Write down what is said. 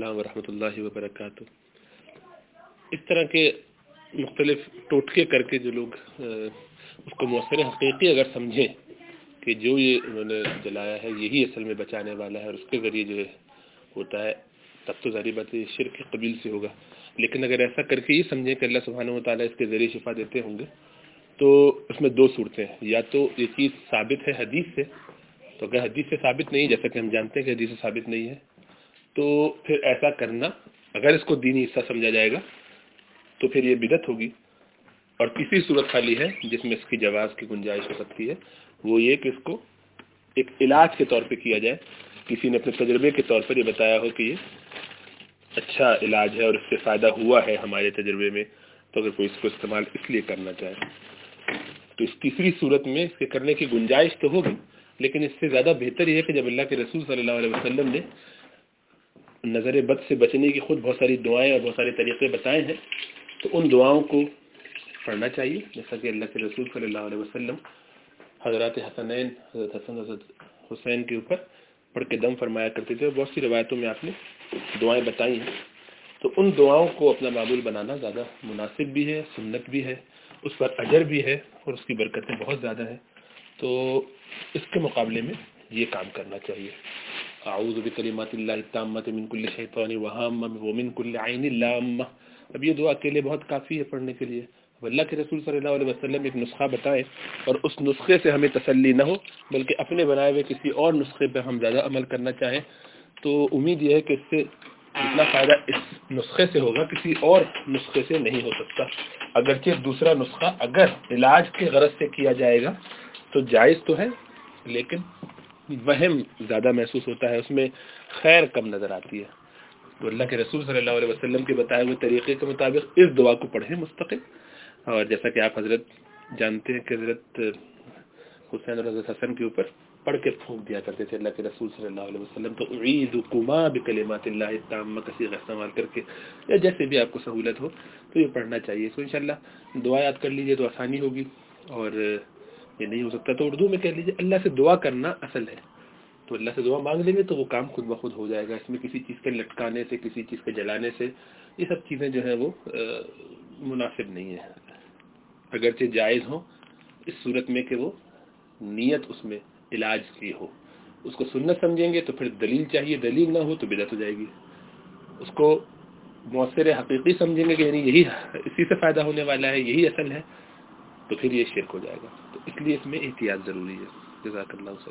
السلام ورحمۃ اللہ وبرکاتہ۔ اس طرح کے مختلف ٹوٹکے کر کے جو لوگ اس کو مؤثر حقیقی اگر سمجھیں کہ جو یہ انہوں نے جلایا ہے، یہی اصل میں بچانے والا ہے اور اس کے ذریعے جو ہے ہوتا ہے، تب تو ظاہری بات شرک کے قبیل سے ہوگا۔ لیکن اگر ایسا کر کے یہ سمجھیں کہ اللہ سبحانہ و تعالیٰ اس کے ذریعے شفا دیتے ہوں گے، تو اس میں دو صورتیں ہیں۔ یا تو یہ چیز ثابت ہے حدیث سے، تو اگر حدیث سے ثابت نہیں، جیسا کہ ہم جانتے ہیں کہ حدیث سے ثابت نہیں ہے تو پھر ایسا کرنا، اگر اس کو دینی حصہ سمجھا جائے گا، تو پھر یہ بدت ہوگی۔ اور کسی صورت خالی ہے، جس میں اس کی جواز کی گنجائش ہو سکتی ہے، وہ یہ کہ اس کو ایک علاج کے طور پہ کیا جائے۔ کسی نے اپنے تجربے کے طور پر یہ بتایا ہو کہ یہ اچھا علاج ہے اور اس سے فائدہ ہوا ہے ہمارے تجربے میں، تو اگر کوئی اس کو استعمال اس لیے کرنا چاہے۔ تو اس تیسری صورت میں اس کے کرنے کی گنجائش تو ہوگی، لیکن اس سے زیادہ بہتر یہ ہے کہ جب اللہ کے رسول صلی اللہ علیہ وسلم نے نظر بد سے بچنے کی خود بہت ساری دعائیں اور بہت سارے طریقے بتائے ہیں، تو ان دعاؤں کو پڑھنا چاہیے۔ جیسا کہ اللہ کے رسول صلی اللہ علیہ وسلم حضرات حسنین، حضرت حسن، حضرت حسین کے اوپر پڑھ کے دم فرمایا کرتے تھے۔ اور بہت سی روایتوں میں آپ نے دعائیں بتائی ہیں۔ تو ان دعاؤں کو اپنا معمول بنانا زیادہ مناسب بھی ہے، سنت بھی ہے، اس پر اجر بھی ہے اور اس کی برکتیں بہت زیادہ ہیں۔ تو اس کے مقابلے میں یہ کام کرنا چاہیے۔ اعوذ بکلمات اللہ التامت من کل شیطان وہام ومن کل عین اللہم اب یہ دعا کے لیے بہت کافی ہے پڑھنے کے لیے. اب اللہ کے رسول صلی اللہ علیہ وسلم ایک نسخہ بتائیں اور اس نسخے سے ہمیں تسلی نہ ہو، بلکہ اپنے بنائے ہوئے کسی اور نسخے پہ ہم زیادہ عمل کرنا چاہیں۔ تو امید یہ ہے کہ اس سے جتنا فائدہ اس نسخے سے ہوگا، کسی اور نسخے سے نہیں ہو سکتا۔ اگرچہ دوسرا نسخہ اگر علاج کے غرض سے کیا جائے گا، تو جائز تو ہے، لیکن وہم زیادہ محسوس ہوتا ہے، اس میں خیر کم نظر آتی ہے۔ تو اللہ کے رسول صلی اللہ علیہ وسلم کے بتائے ہوئے طریقے کے مطابق اس دعا کو پڑھیں مستقل۔ اور جیسا کہ آپ حضرت جانتے ہیں کہ حضرت حسین اور حضرت حسن کے اوپر پڑھ کے پھونک دیا کرتے تھے اللہ کے رسول صلی اللہ علیہ وسلم۔ تو عید کما بکلمات اللہ تام کسی استعمال کر کے یا جیسے بھی آپ کو سہولت ہو تو یہ پڑھنا چاہیے۔ تو انشاءاللہ دعا یاد کر لیجیے تو آسانی ہوگی۔ اور یہ نہیں ہو سکتا، تو اردو میں کہہ لیجیے اللہ سے دعا کرنا اصل ہے۔ تو اللہ سے دعا مانگ لیں گے تو وہ کام خود بخود ہو جائے گا۔ اس میں کسی چیز کے لٹکانے سے، کسی چیز کے جلانے سے، یہ سب چیزیں جو ہیں وہ مناسب نہیں ہیں۔ اگرچہ جائز ہوں اس صورت میں کہ وہ نیت اس میں علاج کی ہو۔ اس کو سنت سمجھیں گے تو پھر دلیل چاہیے، دلیل نہ ہو تو بدعت ہو جائے گی۔ اس کو مؤثر حقیقی سمجھیں گے کہ یعنی یہی، اسی سے فائدہ ہونے والا ہے، یہی اصل ہے۔ تو پھر یہ شرک ہو جائے گا۔ تو اس لیے اس میں احتیاط ضروری ہے۔ جزاک اللہ سے